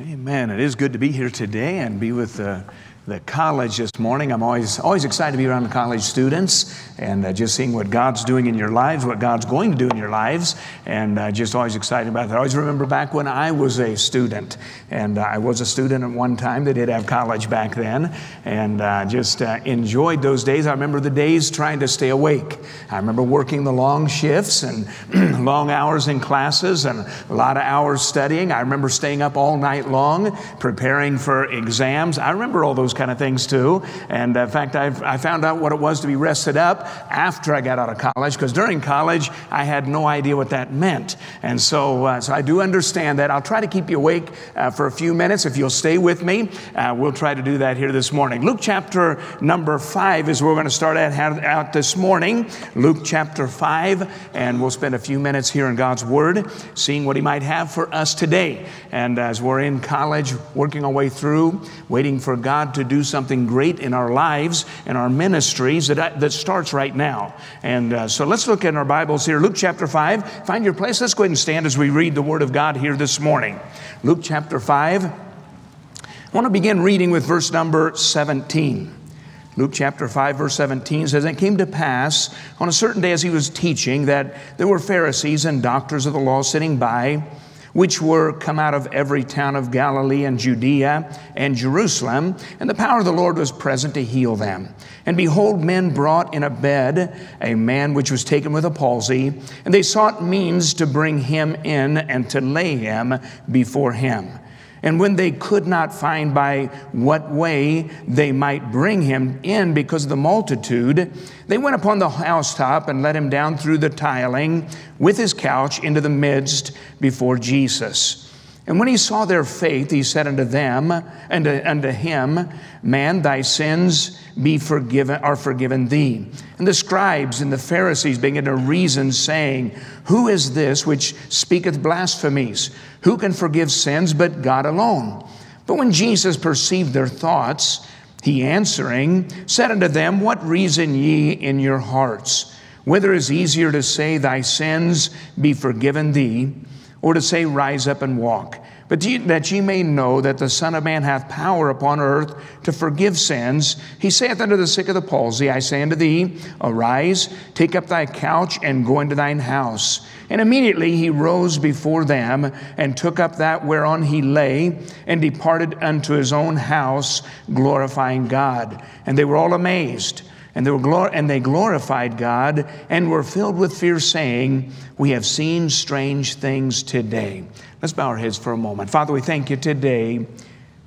Amen. It is good to be here today and be with uh, the college this morning. I'm always, always excited to be around the college students and uh, just seeing what God's doing in your lives, what God's going to do in your lives, and uh, just always excited about that. I always remember back when I was a student, and uh, I was a student at one time. They did have college back then, and uh, just uh, enjoyed those days. I remember the days trying to stay awake. I remember working the long shifts and long hours in classes and a lot of hours studying. I remember staying up all night long preparing for exams. I remember all those kind of things too. And uh, in fact, I've, I found out what it was to be rested up after I got out of college, because during college, I had no idea what that meant. And so, uh, so I do understand that. I'll try to keep you awake uh, for a few minutes. If you'll stay with me, uh, we'll try to do that here this morning. Luke chapter number five is where we're going to start at, out this morning. Luke chapter five, and we'll spend a few minutes here in God's Word, seeing what He might have for us today. And as we're in college, working our way through, waiting for God to do something great in our lives and our ministries that, that starts right now. And uh, so let's look in our Bibles here. Luke chapter 5. Find your place. Let's go ahead and stand as we read the Word of God here this morning. Luke chapter 5. I want to begin reading with verse number 17. Luke chapter 5, verse 17 says, it came to pass on a certain day as he was teaching that there were Pharisees and doctors of the law sitting by which were come out of every town of Galilee and Judea and Jerusalem, and the power of the Lord was present to heal them. And behold, men brought in a bed a man which was taken with a palsy, and they sought means to bring him in and to lay him before him. And when they could not find by what way they might bring him in because of the multitude, they went upon the housetop and let him down through the tiling with his couch into the midst before Jesus. And when he saw their faith, he said unto them and uh, unto him, Man, thy sins be forgiven are forgiven thee. And the scribes and the Pharisees began to reason, saying, Who is this which speaketh blasphemies? Who can forgive sins but God alone? But when Jesus perceived their thoughts, he answering said unto them, What reason ye in your hearts? Whether is easier to say, Thy sins be forgiven thee? or to say, Rise up and walk. But that ye may know that the Son of Man hath power upon earth to forgive sins, he saith unto the sick of the palsy, I say unto thee, Arise, take up thy couch, and go into thine house. And immediately he rose before them, and took up that whereon he lay, and departed unto his own house, glorifying God. And they were all amazed. And they, glor- and they glorified God and were filled with fear, saying, We have seen strange things today. Let's bow our heads for a moment. Father, we thank you today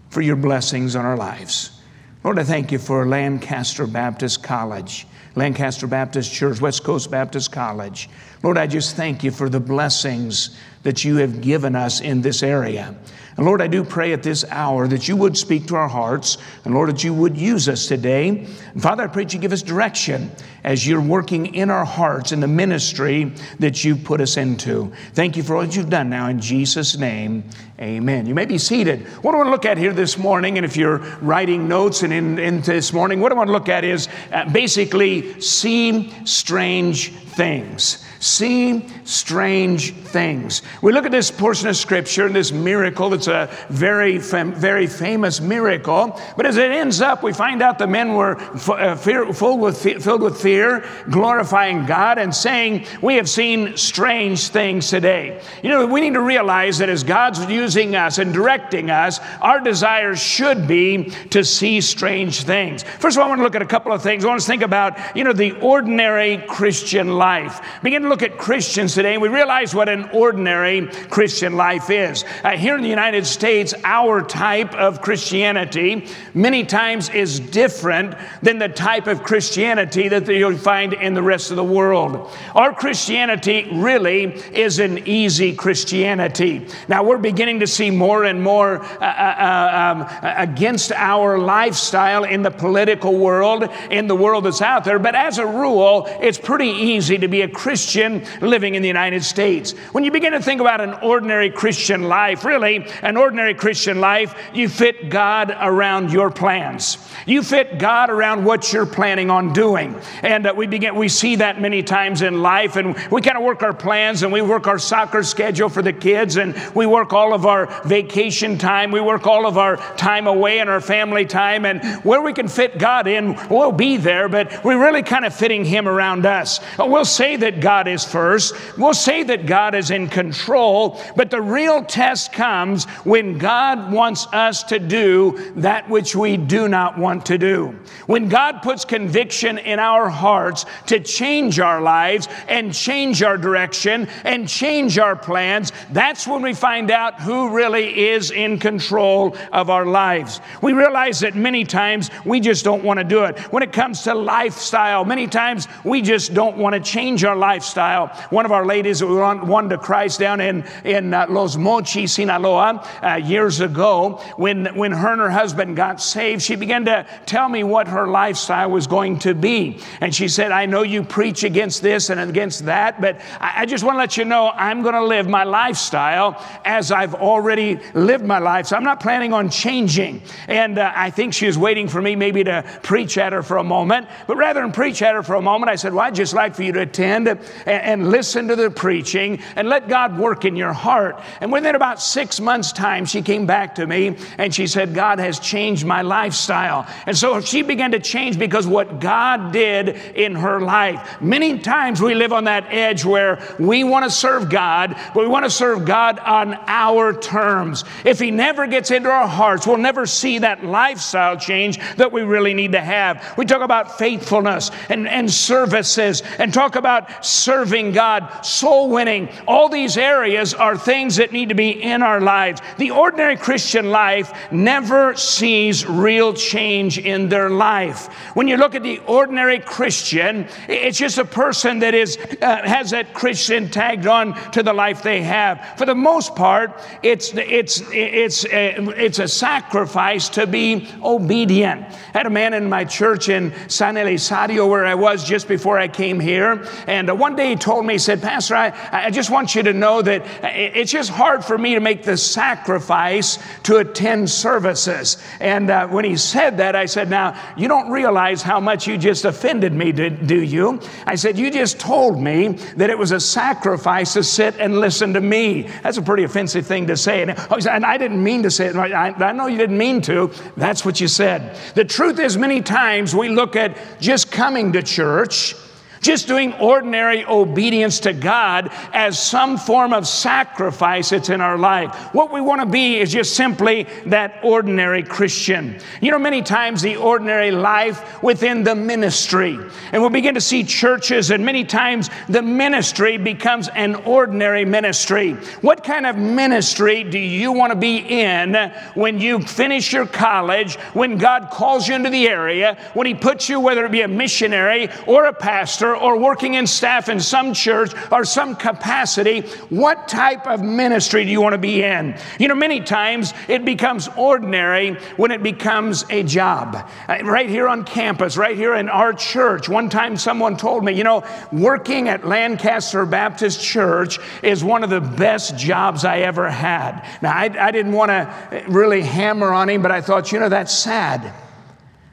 for your blessings on our lives. Lord, I thank you for Lancaster Baptist College, Lancaster Baptist Church, West Coast Baptist College. Lord, I just thank you for the blessings that you have given us in this area. And Lord, I do pray at this hour that you would speak to our hearts, and Lord, that you would use us today. And Father, I pray that you give us direction as you're working in our hearts in the ministry that you put us into. Thank you for all that you've done now in Jesus' name. Amen. You may be seated. What I want to look at here this morning, and if you're writing notes and in, in this morning, what I want to look at is uh, basically see strange things see strange things. We look at this portion of scripture and this miracle. It's a very, fam- very famous miracle. But as it ends up, we find out the men were f- uh, fear, full with filled with fear, glorifying God and saying, We have seen strange things today. You know, we need to realize that as God's using us and directing us, our desire should be to see strange things. First of all, I want to look at a couple of things. I want to think about, you know, the ordinary Christian life. Begin to look at Christians today and we realize what an ordinary Christian life is. Uh, here in the United States, our type of Christianity many times is different than the type of Christianity that you'll find in the rest of the world. Our Christianity really is an easy Christianity. Now, we're beginning to see more and more uh, uh, uh um, against our lifestyle in the political world, in the world that's out there, but as a rule, it's pretty easy to be a Christian Christian living in the United States. When you begin to think about an ordinary Christian life, really, an ordinary Christian life, you fit God around your plans. You fit God around what you're planning on doing. And uh, we begin, we see that many times in life, and we kind of work our plans and we work our soccer schedule for the kids, and we work all of our vacation time, we work all of our time away and our family time, and where we can fit God in, we'll be there, but we're really kind of fitting Him around us. We'll say that God is first, we'll say that God is in control, but the real test comes when God wants us to do that which we do not want to do. When God puts conviction in our hearts to change our lives and change our direction and change our plans, that's when we find out who really is in control of our lives. We realize that many times we just don't want to do it. When it comes to lifestyle, many times we just don't want to change our lifestyle. One of our ladies won to Christ down in, in uh, Los Mochis, Sinaloa, uh, years ago, when, when her and her husband got saved, she began to tell me what her lifestyle was going to be. And she said, I know you preach against this and against that, but I, I just want to let you know I'm going to live my lifestyle as I've already lived my life. So I'm not planning on changing. And uh, I think she was waiting for me maybe to preach at her for a moment. But rather than preach at her for a moment, I said, Well, I'd just like for you to attend and, and listen to the preaching and let God work in your heart. And within about six months' time, she came back to me and she said, God has changed my lifestyle. And so she began to change because what God did in her life. Many times we live on that edge where we want to serve God, but we want to serve God on our terms. If He never gets into our hearts, we'll never see that lifestyle change that we really need to have. We talk about faithfulness and, and services and talk about serving God, soul winning. All these areas are things that need to be in our lives. The ordinary Christian life never sees real change in their life. When you look at the ordinary Christian, it's just a person that is uh, has that Christian tagged on to the life they have. For the most part, it's it's it's a, it's a sacrifice to be obedient. I had a man in my church in San Elizario where I was just before I came here, and uh, one day he told me, he said, Pastor, I, I just want you to know that it's just hard for me to make the sacrifice to attend services. And uh, when he said that, I said, Now, you don't realize how much you just offended me, do you? I said, You just told me that it was a sacrifice to sit and listen to me. That's a pretty offensive thing to say. And, oh, and I didn't mean to say it. I, I know you didn't mean to. That's what you said. The truth is, many times we look at just coming to church just doing ordinary obedience to God as some form of sacrifice that's in our life. What we want to be is just simply that ordinary Christian. You know, many times the ordinary life within the ministry, and we'll begin to see churches, and many times the ministry becomes an ordinary ministry. What kind of ministry do you want to be in when you finish your college, when God calls you into the area, when He puts you, whether it be a missionary or a pastor? Or working in staff in some church or some capacity, what type of ministry do you want to be in? You know, many times it becomes ordinary when it becomes a job. Uh, right here on campus, right here in our church, one time someone told me, you know, working at Lancaster Baptist Church is one of the best jobs I ever had. Now, I, I didn't want to really hammer on him, but I thought, you know, that's sad.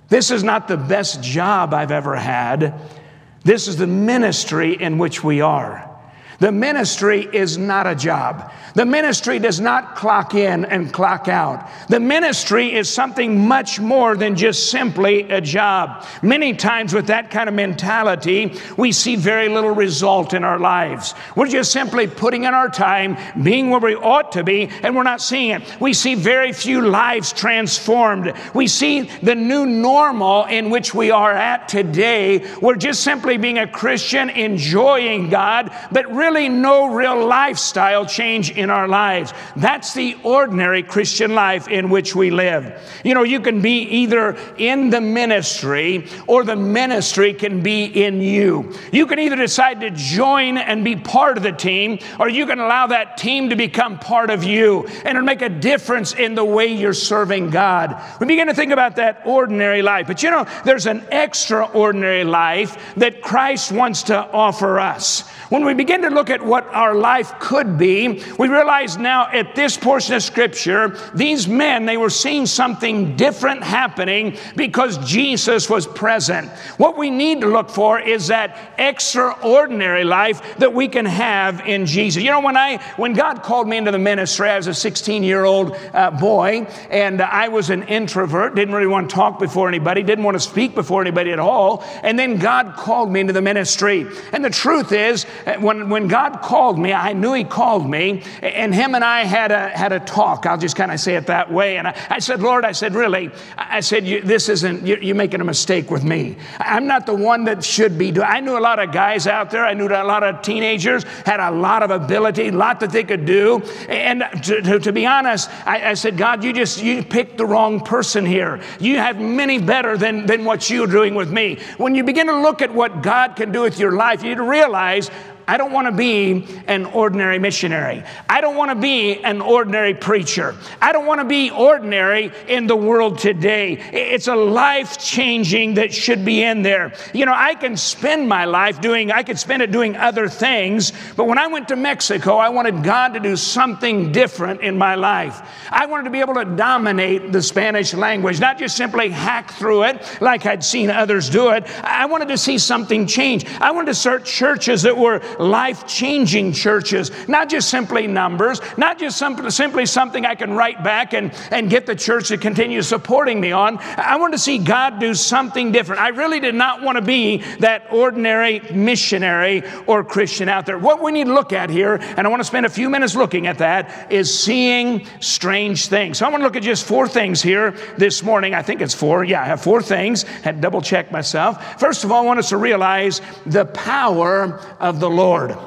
This is not the best job I've ever had. This is the ministry in which we are. The ministry is not a job. The ministry does not clock in and clock out. The ministry is something much more than just simply a job. Many times, with that kind of mentality, we see very little result in our lives. We're just simply putting in our time, being where we ought to be, and we're not seeing it. We see very few lives transformed. We see the new normal in which we are at today. We're just simply being a Christian, enjoying God, but really really no real lifestyle change in our lives. That's the ordinary Christian life in which we live. You know, you can be either in the ministry or the ministry can be in you. You can either decide to join and be part of the team, or you can allow that team to become part of you and it'll make a difference in the way you're serving God. We begin to think about that ordinary life. But you know, there's an extraordinary life that Christ wants to offer us. When we begin to look at what our life could be, we realize now at this portion of Scripture, these men, they were seeing something different happening because Jesus was present. What we need to look for is that extraordinary life that we can have in Jesus. You know, when I when God called me into the ministry, I was a 16 year old uh, boy, and I was an introvert, didn't really want to talk before anybody, didn't want to speak before anybody at all. And then God called me into the ministry. And the truth is, uh, when, God called me, I knew He called me, and Him and I had a, had a talk. I'll just kind of say it that way. And I, I said, Lord, I said, really, I said, this isn't, you're making a mistake with me. I'm not the one that should be doing. I knew a lot of guys out there, I knew a lot of teenagers, had a lot of ability, a lot that they could do. And to, to, to be honest, I, I said, God, you just, you picked the wrong person here. You have many better than, than what you're doing with me. When you begin to look at what God can do with your life, you realize I don't want to be an ordinary missionary. I don't want to be an ordinary preacher. I don't want to be ordinary in the world today. It's a life changing that should be in there. You know, I can spend my life doing, I could spend it doing other things, but when I went to Mexico, I wanted God to do something different in my life. I wanted to be able to dominate the Spanish language, not just simply hack through it like I'd seen others do it. I wanted to see something change. I wanted to start churches that were life changing churches, not just simply numbers, not just simply something I can write back and, and get the church to continue supporting me on. I want to see God do something different. I really did not want to be that ordinary missionary or Christian out there. What we need to look at here, and I want to spend a few minutes looking at that, is seeing strange things. So I want to look at just four things here this morning. I think it's four. Yeah, I have four things. Had to double check myself. First of all, I want us to realize the power of the Lord. Lord.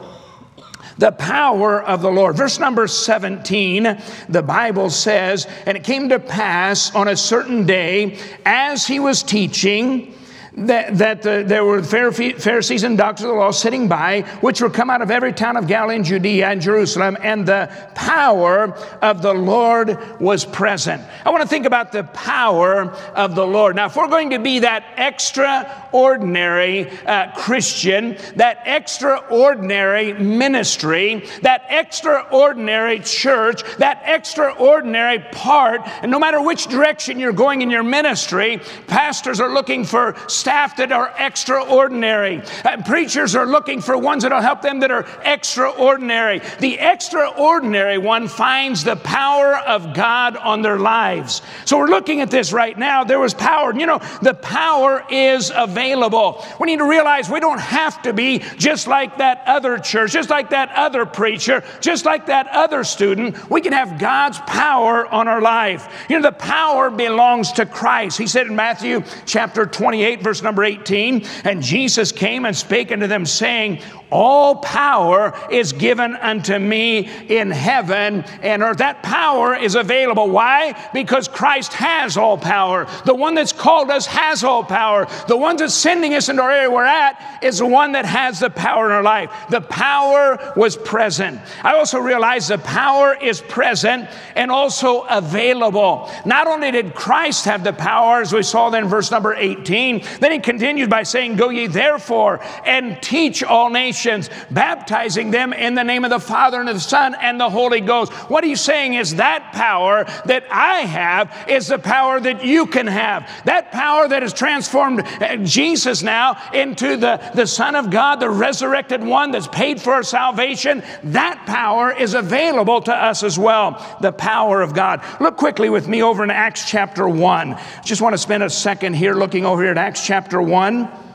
The power of the Lord. Verse number 17, the Bible says, And it came to pass on a certain day, as he was teaching, that, that uh, there were Pharisees and doctors of the law sitting by, which were come out of every town of Galilee and Judea and Jerusalem, and the power of the Lord was present. I want to think about the power of the Lord. Now, if we're going to be that extraordinary uh, Christian, that extraordinary ministry, that extraordinary church, that extraordinary part, and no matter which direction you're going in your ministry, pastors are looking for staff that are extraordinary. Uh, preachers are looking for ones that will help them that are extraordinary. The extraordinary one finds the power of God on their lives. So we're looking at this right now. There was power. You know, the power is available. We need to realize we don't have to be just like that other church, just like that other preacher, just like that other student. We can have God's power on our life. You know, the power belongs to Christ. He said in Matthew chapter 28, verse verse number 18. And Jesus came and spake unto them, saying, all power is given unto me in heaven and earth. That power is available. Why? Because Christ has all power. The one that's called us has all power. The one that's sending us into our area we're at is the one that has the power in our life. The power was present. I also realize the power is present and also available. Not only did Christ have the power, as we saw then in verse number 18, then he continued by saying, Go ye therefore and teach all nations nations, baptizing them in the name of the Father and of the Son and the Holy Ghost. What he's saying is that power that I have is the power that you can have. That power that has transformed uh, Jesus now into the, the Son of God, the resurrected one that's paid for our salvation, that power is available to us as well. The power of God. Look quickly with me over in Acts chapter 1. Just want to spend a second here looking over here at Acts chapter 1.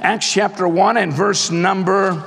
Acts chapter 1 and verse number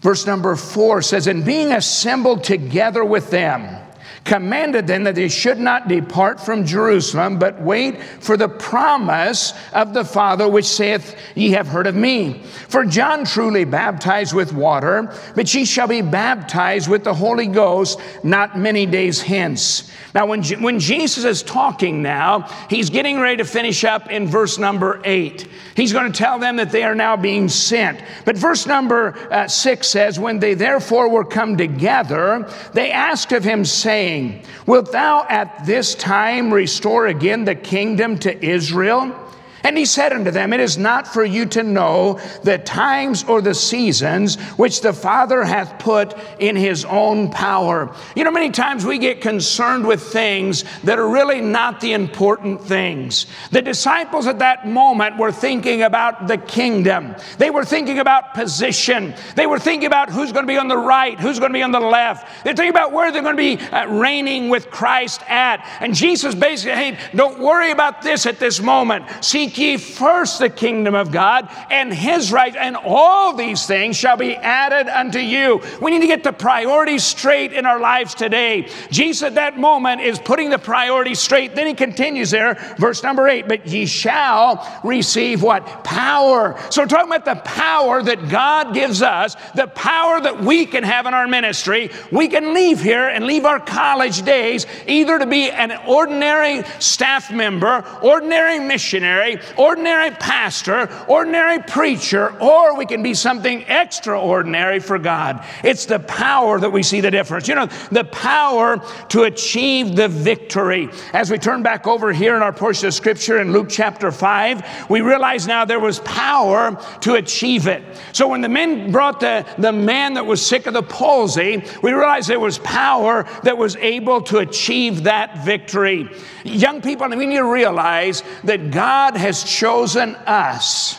verse number 4 says and being assembled together with them commanded them that they should not depart from Jerusalem, but wait for the promise of the Father, which saith, Ye have heard of me. For John truly baptized with water, but ye shall be baptized with the Holy Ghost not many days hence. Now, when, when Jesus is talking now, he's getting ready to finish up in verse number eight. He's going to tell them that they are now being sent. But verse number uh, six says, When they therefore were come together, they asked of him, saying, Wilt thou at this time restore again the kingdom to Israel? And he said unto them, It is not for you to know the times or the seasons which the Father hath put in his own power. You know, many times we get concerned with things that are really not the important things. The disciples at that moment were thinking about the kingdom, they were thinking about position, they were thinking about who's going to be on the right, who's going to be on the left. They're thinking about where they're going to be uh, reigning with Christ at. And Jesus basically, hey, don't worry about this at this moment. See Seek ye first the kingdom of God and his right, and all these things shall be added unto you. We need to get the priorities straight in our lives today. Jesus at that moment is putting the priorities straight. Then he continues there, verse number eight, but ye shall receive what? Power. So we're talking about the power that God gives us, the power that we can have in our ministry. We can leave here and leave our college days either to be an ordinary staff member, ordinary missionary, ordinary pastor, ordinary preacher, or we can be something extraordinary for God. It's the power that we see the difference. You know, the power to achieve the victory. As we turn back over here in our portion of scripture in Luke chapter 5, we realize now there was power to achieve it. So when the men brought the, the man that was sick of the palsy, we realized there was power that was able to achieve that victory. Young people, we need to realize that God has has chosen us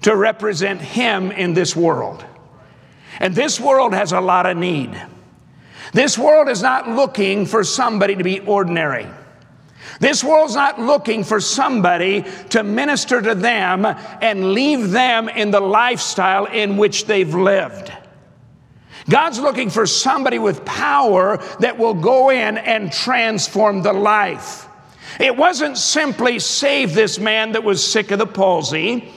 to represent Him in this world. And this world has a lot of need. This world is not looking for somebody to be ordinary. This world's not looking for somebody to minister to them and leave them in the lifestyle in which they've lived. God's looking for somebody with power that will go in and transform the life. It wasn't simply save this man that was sick of the palsy,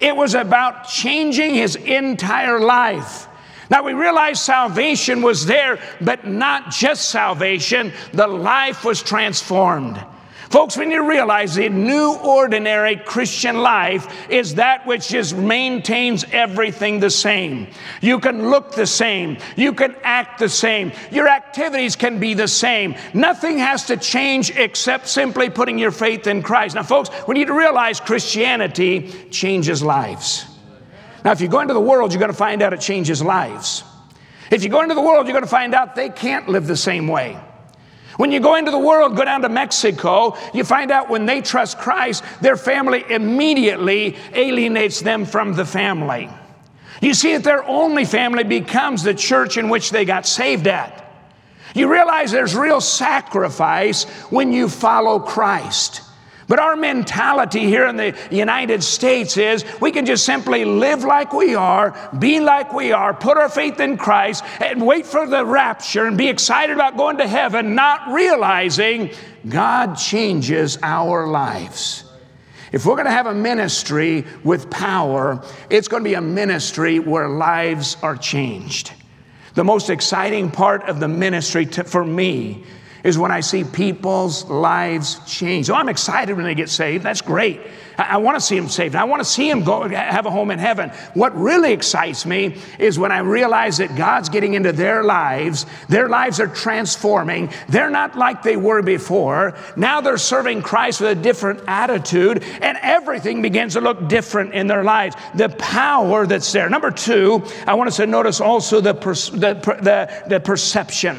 it was about changing his entire life. Now we realize salvation was there, but not just salvation, the life was transformed. Folks, we need to realize the new ordinary Christian life is that which just maintains everything the same. You can look the same. You can act the same. Your activities can be the same. Nothing has to change except simply putting your faith in Christ. Now, folks, we need to realize Christianity changes lives. Now, if you go into the world, you're going to find out it changes lives. If you go into the world, you're going to find out they can't live the same way. When you go into the world, go down to Mexico, you find out when they trust Christ, their family immediately alienates them from the family. You see that their only family becomes the church in which they got saved at. You realize there's real sacrifice when you follow Christ. But our mentality here in the United States is we can just simply live like we are, be like we are, put our faith in Christ, and wait for the rapture and be excited about going to heaven, not realizing God changes our lives. If we're going to have a ministry with power, it's going to be a ministry where lives are changed. The most exciting part of the ministry to, for me is when I see people's lives change. So I'm excited when they get saved. That's great. I, I want to see them saved. I want to see them go have a home in heaven. What really excites me is when I realize that God's getting into their lives. Their lives are transforming. They're not like they were before. Now they're serving Christ with a different attitude, and everything begins to look different in their lives. The power that's there. Number two, I want us to notice also the, per, the, the, the perception.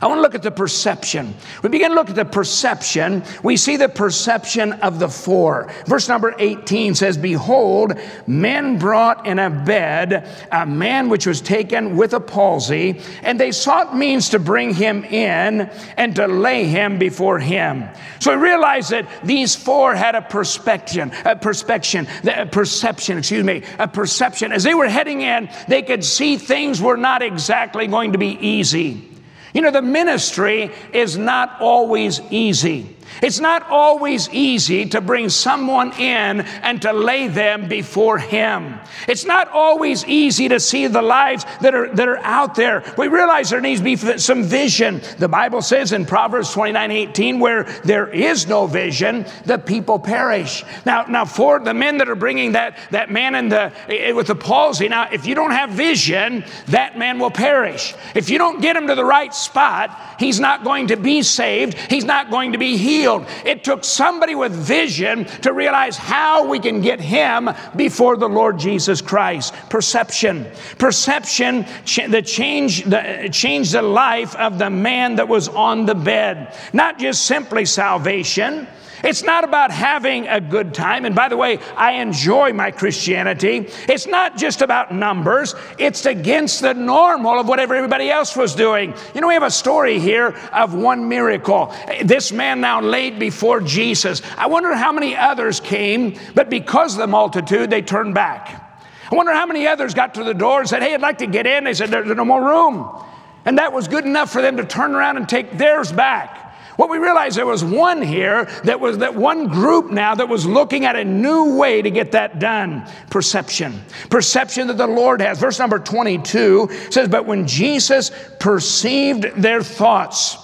I want to look at the perception. We begin to look at the perception. We see the perception of the four. Verse number 18 says, Behold, men brought in a bed a man which was taken with a palsy, and they sought means to bring him in and to lay him before him. So we realize that these four had a perspective, a perception, a perception, excuse me, a perception. As they were heading in, they could see things were not exactly going to be easy. You know, the ministry is not always easy. It's not always easy to bring someone in and to lay them before Him. It's not always easy to see the lives that are, that are out there. We realize there needs to be some vision. The Bible says in Proverbs 29 18, where there is no vision, the people perish. Now, now for the men that are bringing that, that man in the, eh, with the palsy, now, if you don't have vision, that man will perish. If you don't get him to the right spot, he's not going to be saved, he's not going to be healed healed. It took somebody with vision to realize how we can get him before the Lord Jesus Christ. Perception. Perception that changed the, changed the life of the man that was on the bed. Not just simply salvation. It's not about having a good time. And by the way, I enjoy my Christianity. It's not just about numbers, it's against the normal of whatever everybody else was doing. You know, we have a story here of one miracle. This man now laid before Jesus. I wonder how many others came, but because of the multitude, they turned back. I wonder how many others got to the door and said, Hey, I'd like to get in. They said, There's no more room. And that was good enough for them to turn around and take theirs back. What we realized there was one here that was that one group now that was looking at a new way to get that done. Perception. Perception that the Lord has. Verse number 22 says, But when Jesus perceived their thoughts,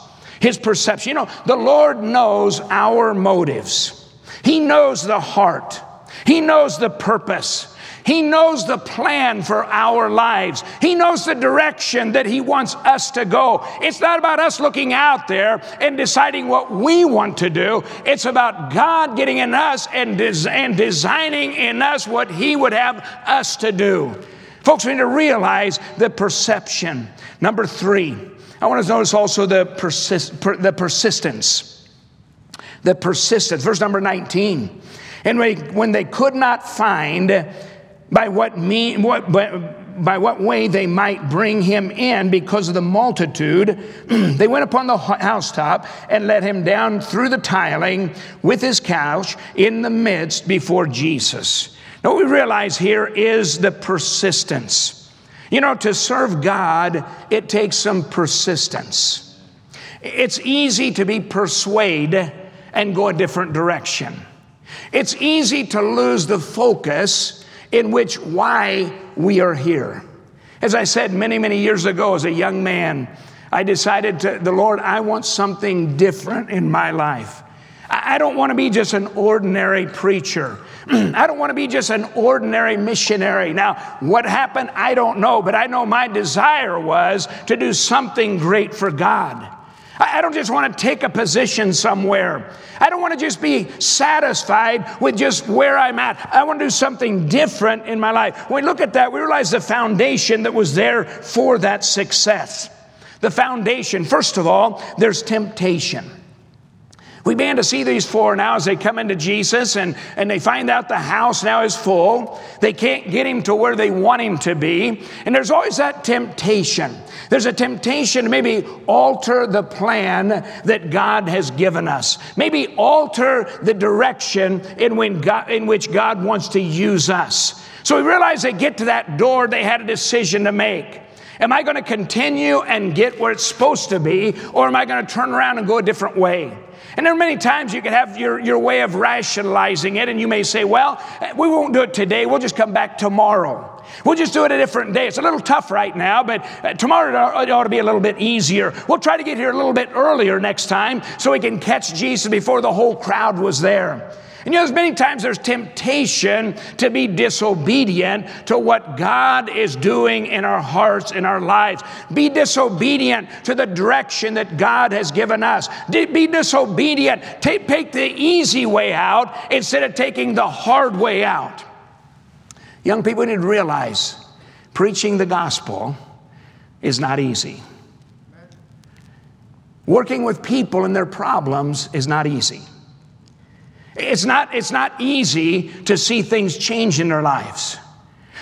his perception, you know, the Lord knows our motives, He knows the heart, He knows the purpose. He knows the plan for our lives. He knows the direction that He wants us to go. It's not about us looking out there and deciding what we want to do. It's about God getting in us and, des- and designing in us what He would have us to do. Folks, we need to realize the perception. Number three, I want to notice also the, persist- per- the persistence. The persistence. Verse number 19. And when they could not find by what mean what by what way they might bring him in because of the multitude they went upon the housetop and let him down through the tiling with his couch in the midst before jesus. Now what we realize here is the persistence. You know to serve god it takes some persistence. It's easy to be persuaded and go a different direction. It's easy to lose the focus in which why we are here. As I said many, many years ago as a young man, I decided to, the Lord, I want something different in my life. I don't want to be just an ordinary preacher. I don't want to be just an ordinary missionary. Now, what happened, I don't know, but I know my desire was to do something great for God. I don't just want to take a position somewhere. I don't want to just be satisfied with just where I'm at. I want to do something different in my life. When we look at that, we realize the foundation that was there for that success. The foundation, first of all, there's temptation. We began to see these four now as they come into Jesus and, and they find out the house now is full. They can't get him to where they want him to be. And there's always that temptation. There's a temptation to maybe alter the plan that God has given us, maybe alter the direction in, when God, in which God wants to use us. So we realize they get to that door, they had a decision to make. Am I going to continue and get where it's supposed to be, or am I going to turn around and go a different way? And there are many times you can have your, your way of rationalizing it, and you may say, Well, we won't do it today, we'll just come back tomorrow. We'll just do it a different day. It's a little tough right now, but uh, tomorrow it ought to be a little bit easier. We'll try to get here a little bit earlier next time so we can catch Jesus before the whole crowd was there. And you know, many times there's temptation to be disobedient to what God is doing in our hearts, in our lives. Be disobedient to the direction that God has given us. Be disobedient. Take, take the easy way out instead of taking the hard way out. Young people need to realize preaching the gospel is not easy. Working with people and their problems is not easy. It's not, it's not easy to see things change in their lives.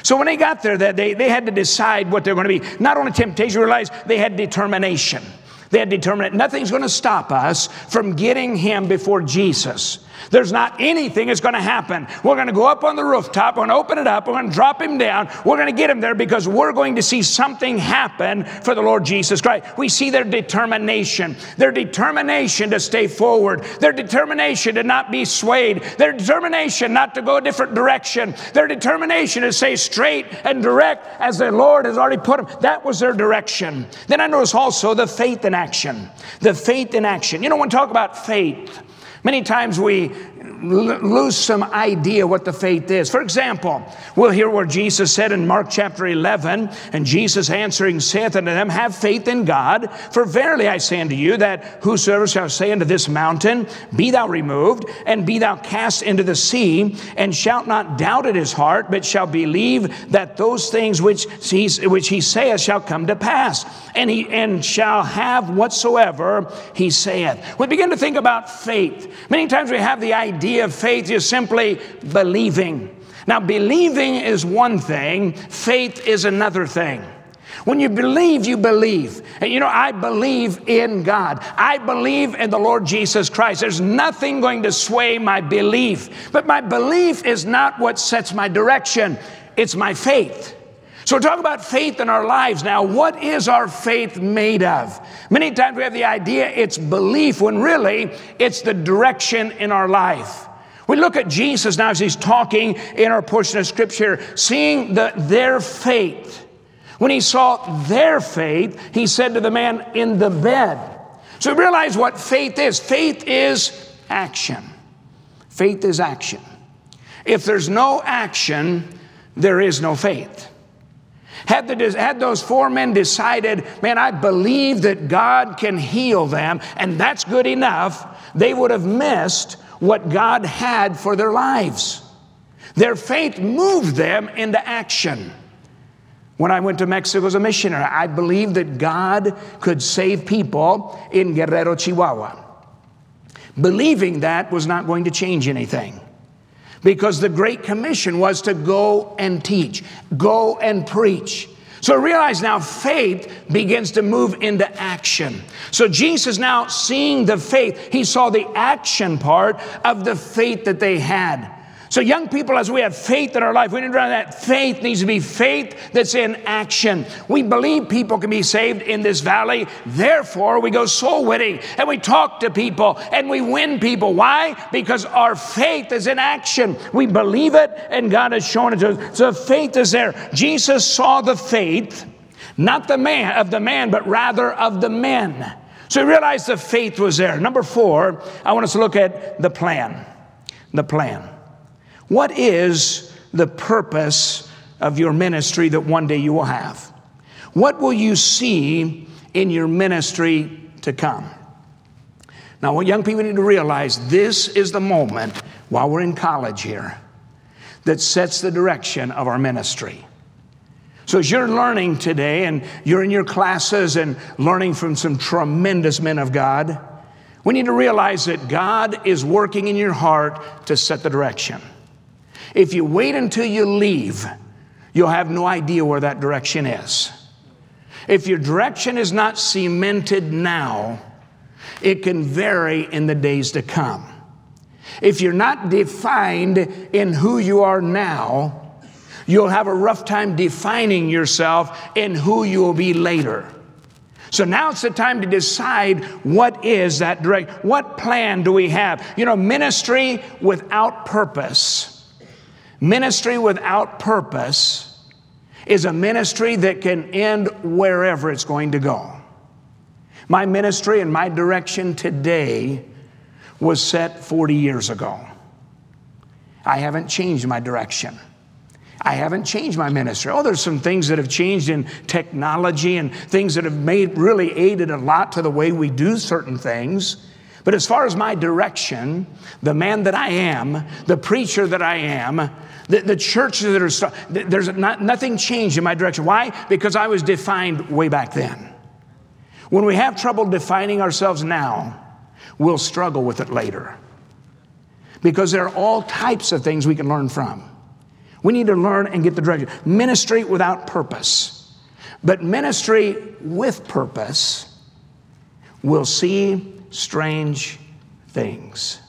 So when they got there, that they, they had to decide what they're going to be. Not only temptation, realize they had determination. They had determined that nothing's going to stop us from getting him before Jesus. There's not anything that's going to happen. We're going to go up on the rooftop, we're going to open it up, we're going to drop him down, we're going to get him there because we're going to see something happen for the Lord Jesus Christ. We see their determination, their determination to stay forward, their determination to not be swayed, their determination not to go a different direction, their determination to stay straight and direct as the Lord has already put them. That was their direction. Then I notice also the faith in action. The faith in action. You know, when we talk about faith, Many times we lose some idea what the faith is. For example, we'll hear where Jesus said in Mark chapter 11, and Jesus answering saith unto them, Have faith in God, for verily I say unto you that whosoever shall say unto this mountain, Be thou removed, and be thou cast into the sea, and shalt not doubt in his heart, but shall believe that those things which he, which he saith shall come to pass, and he and shall have whatsoever he saith. We begin to think about faith. Many times we have the idea idea of faith is simply believing. Now, believing is one thing, faith is another thing. When you believe, you believe. And you know, I believe in God. I believe in the Lord Jesus Christ. There's nothing going to sway my belief. But my belief is not what sets my direction, it's my faith. So we're talking about faith in our lives now. What is our faith made of? Many times we have the idea it's belief when really it's the direction in our life. We look at Jesus now as he's talking in our portion of scripture, seeing the, their faith. When he saw their faith, he said to the man in the bed. So we realize what faith is. Faith is action. Faith is action. If there's no action, there is no faith. Had, the, had those four men decided, man, I believe that God can heal them, and that's good enough, they would have missed what God had for their lives. Their faith moved them into action. When I went to Mexico as a missionary, I believed that God could save people in Guerrero, Chihuahua. Believing that was not going to change anything because the Great Commission was to go and teach, go and preach. So realize now faith begins to move into action. So Jesus now seeing the faith, he saw the action part of the faith that they had. So, young people, as we have faith in our life, we need to run that faith needs to be faith that's in action. We believe people can be saved in this valley. Therefore, we go soul winning and we talk to people and we win people. Why? Because our faith is in action. We believe it and God has shown it to us. So, faith is there. Jesus saw the faith, not the man of the man, but rather of the men. So, he realized the faith was there. Number four, I want us to look at the plan. The plan. What is the purpose of your ministry that one day you will have? What will you see in your ministry to come? Now, what young people need to realize this is the moment while we're in college here that sets the direction of our ministry. So, as you're learning today and you're in your classes and learning from some tremendous men of God, we need to realize that God is working in your heart to set the direction. If you wait until you leave, you'll have no idea where that direction is. If your direction is not cemented now, it can vary in the days to come. If you're not defined in who you are now, you'll have a rough time defining yourself in who you will be later. So now it's the time to decide what is that direct, what plan do we have? You know, ministry without purpose Ministry without purpose is a ministry that can end wherever it's going to go. My ministry and my direction today was set 40 years ago. I haven't changed my direction. I haven't changed my ministry. Oh, there's some things that have changed in technology and things that have made really aided a lot to the way we do certain things. But as far as my direction, the man that I am, the preacher that I am, the, the church that are, there's not, nothing changed in my direction. Why? Because I was defined way back then. When we have trouble defining ourselves now, we'll struggle with it later. Because there are all types of things we can learn from. We need to learn and get the direction. Ministry without purpose. But ministry with purpose will see strange things.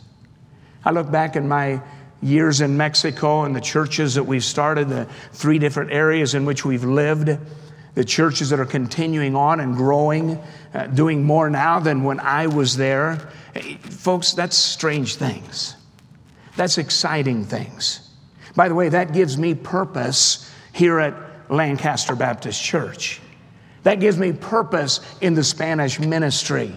I look back in my years in Mexico and the churches that we've started, the three different areas in which we've lived, the churches that are continuing on and growing, uh, doing more now than when I was there. Folks, that's strange things. That's exciting things. By the way, that gives me purpose here at Lancaster Baptist Church. That gives me purpose in the Spanish ministry.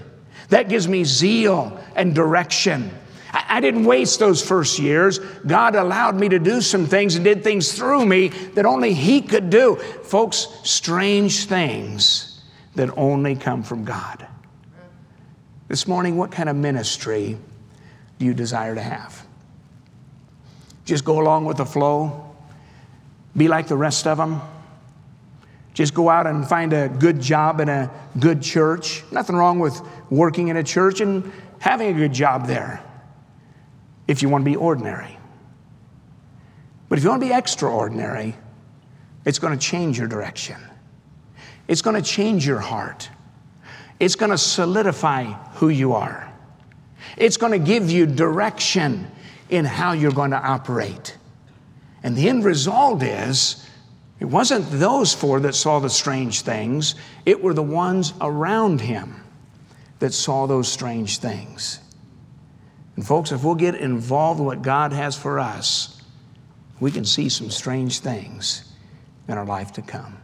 That gives me zeal and direction. I, didn't waste those first years. God allowed me to do some things and did things through me that only He could do. Folks, strange things that only come from God. This morning, what kind of ministry do you desire to have? Just go along with the flow? Be like the rest of them? Just go out and find a good job in a good church. Nothing wrong with working in a church and having a good job there if you want to be ordinary. But if you want to be extraordinary, it's going to change your direction. It's going to change your heart. It's going to solidify who you are. It's going to give you direction in how you're going to operate. And the end result is it wasn't those four that saw the strange things, it were the ones around him that saw those strange things. And, folks, if we'll get involved in what God has for us, we can see some strange things in our life to come.